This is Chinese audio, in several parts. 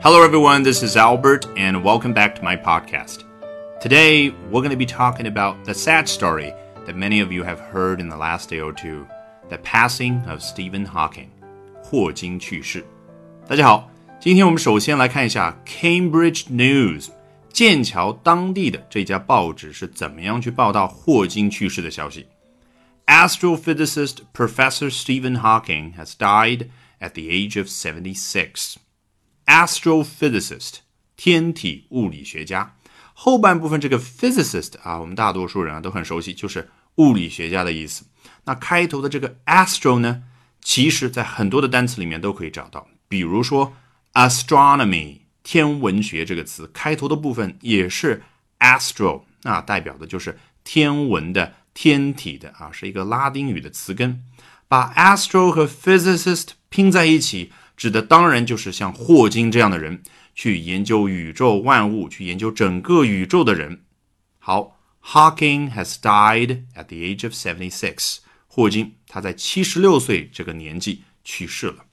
Hello, everyone. This is Albert, and welcome back to my podcast. Today, we're going to be talking about the sad story that many of you have heard in the last day or two the passing of Stephen Hawking. 霍金去世。大家好，今天我们首先来看一下 Cambridge News 剑桥当地的这家报纸是怎么样去报道霍金去世的消息。Astrophysicist Professor Stephen Hawking has died at the age of 76. Astrophysicist 天体物理学家。后半部分这个 physicist 啊，我们大多数人啊都很熟悉，就是物理学家的意思。那开头的这个 astro 呢，其实在很多的单词里面都可以找到，比如说 astronomy 天文学这个词开头的部分也是 astro，那代表的就是天文的、天体的啊，是一个拉丁语的词根。把 astro 和 physicist 拼在一起，指的当然就是像霍金这样的人，去研究宇宙万物，去研究整个宇宙的人。好，Hawking has died at the age of seventy-six。霍金他在七十六岁这个年纪去世了。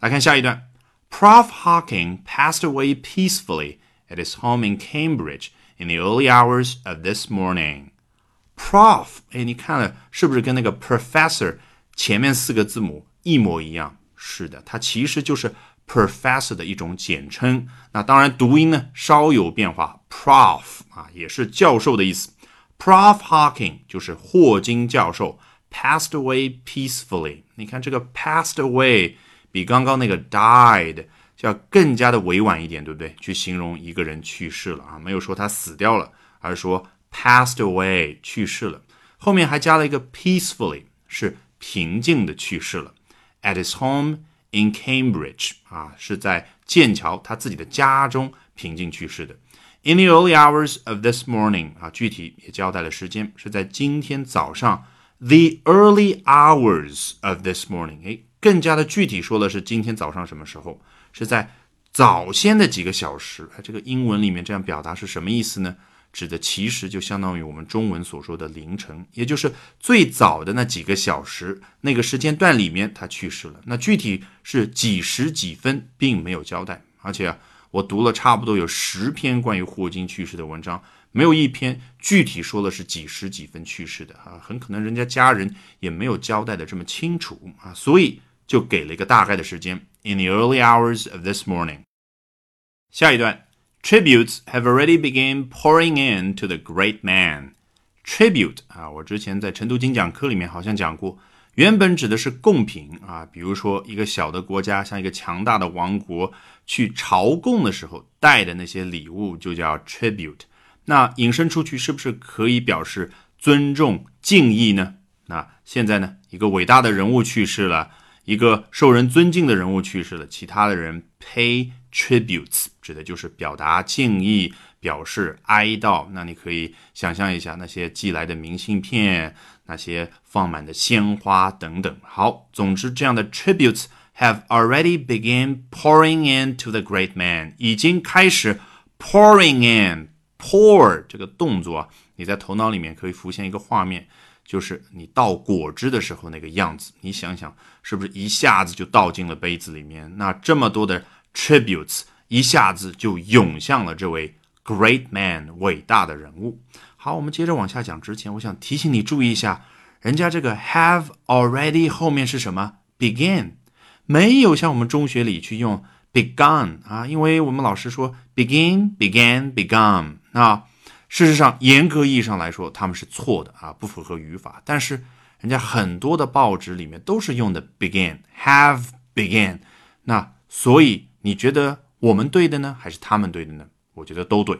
来看下一段。Prof. Hawking passed away peacefully at his home in Cambridge in the early hours of this morning. Prof，哎，你看了是不是跟那个 professor 前面四个字母一模一样？ 是的，它其实就是 professor 的一种简称。那当然读音呢稍有变化，prof 啊也是教授的意思。Prof. Hawking 就是霍金教授，passed away peacefully。你看这个 passed away。比刚刚那个 died 就要更加的委婉一点，对不对？去形容一个人去世了啊，没有说他死掉了，而是说 passed away 去世了。后面还加了一个 peacefully，是平静的去世了。At his home in Cambridge 啊，是在剑桥他自己的家中平静去世的。In the early hours of this morning 啊，具体也交代了时间，是在今天早上。The early hours of this morning，哎。更加的具体说的是今天早上什么时候？是在早先的几个小时。这个英文里面这样表达是什么意思呢？指的其实就相当于我们中文所说的凌晨，也就是最早的那几个小时那个时间段里面他去世了。那具体是几时几分，并没有交代。而且啊，我读了差不多有十篇关于霍金去世的文章。没有一篇具体说的是几时几分去世的啊，很可能人家家人也没有交代的这么清楚啊，所以就给了一个大概的时间。In the early hours of this morning，下一段，tributes have already begun pouring in to the great man。tribute 啊，我之前在晨读精讲课里面好像讲过，原本指的是贡品啊，比如说一个小的国家向一个强大的王国去朝贡的时候带的那些礼物就叫 tribute。那引申出去是不是可以表示尊重敬意呢？那现在呢，一个伟大的人物去世了，一个受人尊敬的人物去世了，其他的人 pay tributes，指的就是表达敬意，表示哀悼。那你可以想象一下那些寄来的明信片，那些放满的鲜花等等。好，总之这样的 tributes have already begun pouring into the great man，已经开始 pouring in。pour 这个动作啊，你在头脑里面可以浮现一个画面，就是你倒果汁的时候那个样子。你想想，是不是一下子就倒进了杯子里面？那这么多的 tributes 一下子就涌向了这位 great man 伟大的人物。好，我们接着往下讲之前，我想提醒你注意一下，人家这个 have already 后面是什么？begin，没有像我们中学里去用 begun 啊，因为我们老师说 begin began begun。啊事实上，严格意义上来说，他们是错的啊，不符合语法。但是，人家很多的报纸里面都是用的 begin，have began。那所以，你觉得我们对的呢，还是他们对的呢？我觉得都对。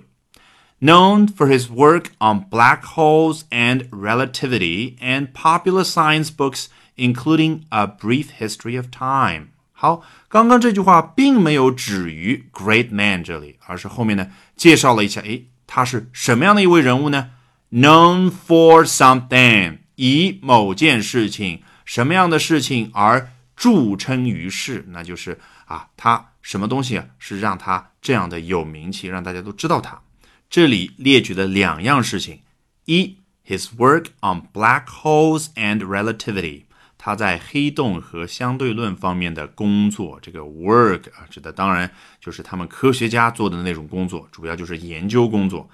Known for his work on black holes and relativity and popular science books, including A Brief History of Time。好，刚刚这句话并没有止于 great man 这里，而是后面呢介绍了一下，诶。他是什么样的一位人物呢？Known for something，以某件事情、什么样的事情而著称于世，那就是啊，他什么东西啊，是让他这样的有名气，让大家都知道他。这里列举的两样事情：一，his work on black holes and relativity，他在黑洞和相对论方面的工作。这个 work 啊，指的当然就是他们科学家做的那种工作，主要就是研究工作。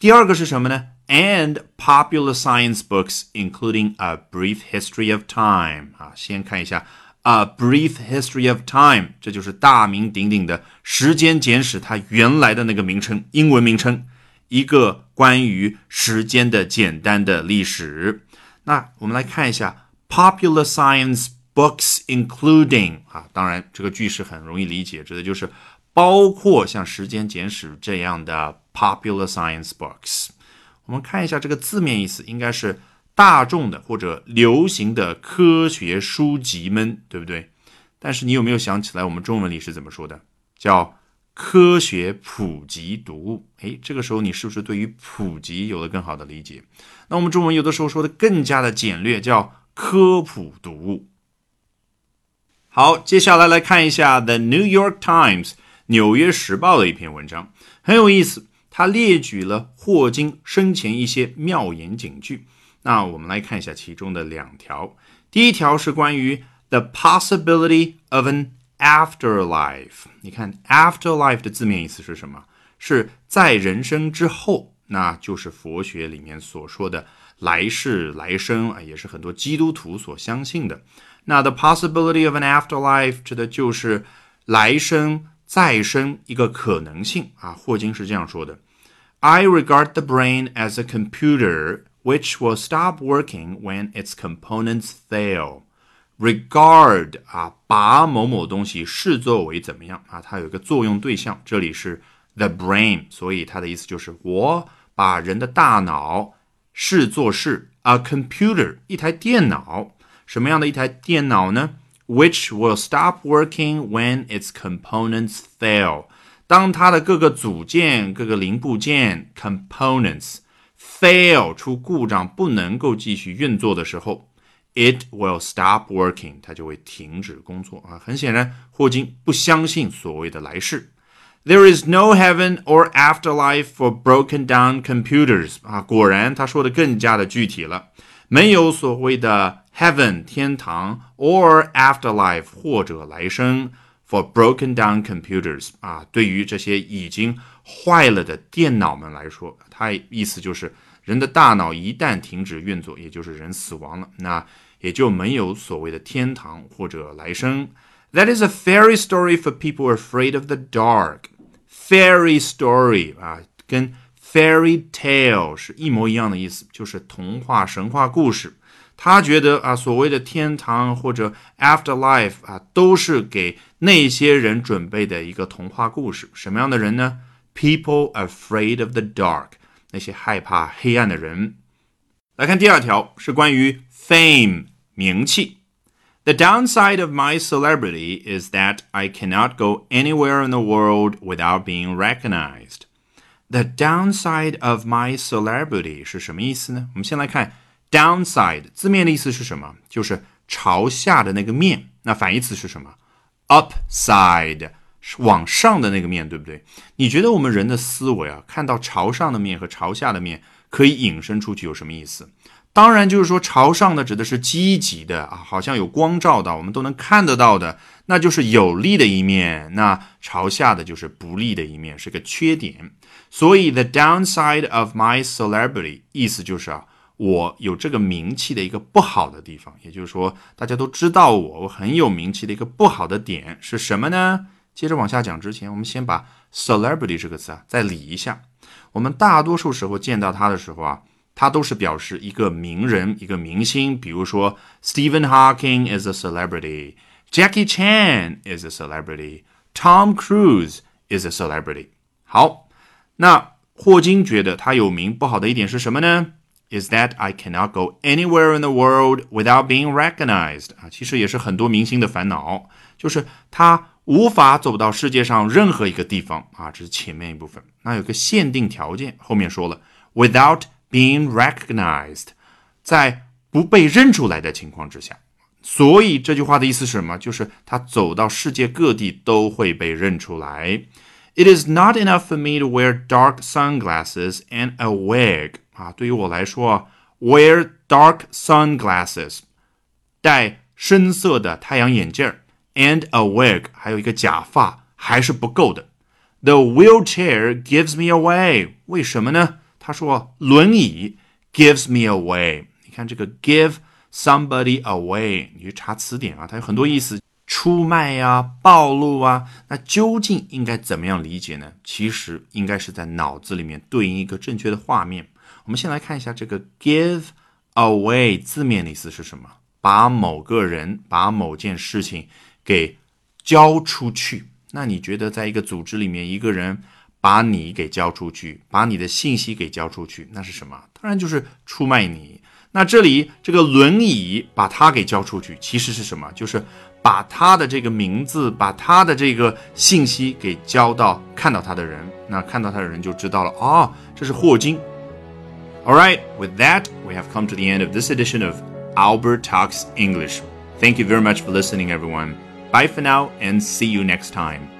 第二个是什么呢？And popular science books, including A Brief History of Time。啊，先看一下 A Brief History of Time，这就是大名鼎鼎的《时间简史》它原来的那个名称，英文名称，一个关于时间的简单的历史。那我们来看一下 popular science books including 啊，当然这个句式很容易理解，指的就是包括像《时间简史》这样的 popular science books。我们看一下这个字面意思，应该是大众的或者流行的科学书籍们，对不对？但是你有没有想起来我们中文里是怎么说的？叫科学普及读物。诶，这个时候你是不是对于普及有了更好的理解？那我们中文有的时候说的更加的简略，叫科普读物。好，接下来来看一下《The New York Times》纽约时报的一篇文章，很有意思。它列举了霍金生前一些妙言警句。那我们来看一下其中的两条。第一条是关于 The possibility of an afterlife。你看，afterlife 的字面意思是什么？是在人生之后。那就是佛学里面所说的来世、来生啊，也是很多基督徒所相信的。那 the possibility of an afterlife 指的就是来生、再生一个可能性啊。霍金是这样说的：“I regard the brain as a computer which will stop working when its components fail.” Regard 啊，把某某东西视作为怎么样啊？它有一个作用对象，这里是 the brain，所以它的意思就是我。把人的大脑视作是 a computer，一台电脑。什么样的一台电脑呢？Which will stop working when its components fail。当它的各个组件、各个零部件 components Fail 出故障，不能够继续运作的时候，it will stop working，它就会停止工作啊。很显然，霍金不相信所谓的来世。There is no heaven or afterlife for broken down computers 啊，果然他说的更加的具体了，没有所谓的 heaven 天堂 or afterlife 或者来生 for broken down computers 啊，对于这些已经坏了的电脑们来说，它意思就是人的大脑一旦停止运作，也就是人死亡了，那也就没有所谓的天堂或者来生。That is a fairy story for people afraid of the dark. Fairy story 啊，跟 fairy tale 是一模一样的意思，就是童话、神话故事。他觉得啊，所谓的天堂或者 afterlife 啊，都是给那些人准备的一个童话故事。什么样的人呢？People afraid of the dark，那些害怕黑暗的人。来看第二条，是关于 fame 名气。The downside of my celebrity is that I cannot go anywhere in the world without being recognized. The downside of my celebrity 是什么意思呢？我们先来看 downside 字面的意思是什么？就是朝下的那个面。那反义词是什么？upside 是往上的那个面，对不对？你觉得我们人的思维啊，看到朝上的面和朝下的面，可以引申出去有什么意思？当然，就是说朝上的指的是积极的啊，好像有光照到，我们都能看得到的，那就是有利的一面；那朝下的就是不利的一面，是个缺点。所以，the downside of my celebrity 意思就是啊，我有这个名气的一个不好的地方，也就是说，大家都知道我，我很有名气的一个不好的点是什么呢？接着往下讲之前，我们先把 celebrity 这个词啊再理一下。我们大多数时候见到它的时候啊。它都是表示一个名人、一个明星，比如说 Stephen Hawking is a celebrity，Jackie Chan is a celebrity，Tom Cruise is a celebrity。好，那霍金觉得他有名不好的一点是什么呢？Is that I cannot go anywhere in the world without being recognized。啊，其实也是很多明星的烦恼，就是他无法走到世界上任何一个地方啊。这是前面一部分，那有个限定条件，后面说了 without。Being recognized，在不被认出来的情况之下，所以这句话的意思是什么？就是他走到世界各地都会被认出来。It is not enough for me to wear dark sunglasses and a wig。啊，对于我来说，wear dark sunglasses，戴深色的太阳眼镜儿 and a wig，还有一个假发还是不够的。The wheelchair gives me away，为什么呢？他说轮椅 gives me away。你看这个 give somebody away，你去查词典啊，它有很多意思。出卖呀，暴露啊，那究竟应该怎么样理解呢？其实应该是在脑子里面对应一个正确的画面。我们先来看一下这个 give away 字面的意思是什么？把某个人、把某件事情给交出去。那你觉得，在一个组织里面，一个人把你给交出去，把你的信息给交出去，那是什么？当然就是出卖你。那这里这个轮椅把他给交出去，其实是什么？就是把他的这个名字，把他的这个信息给交到看到他的人。那看到他的人就知道了，哦，这是霍金。All right, with that, we have come to the end of this edition of Albert Talks English. Thank you very much for listening, everyone. Bye for now, and see you next time.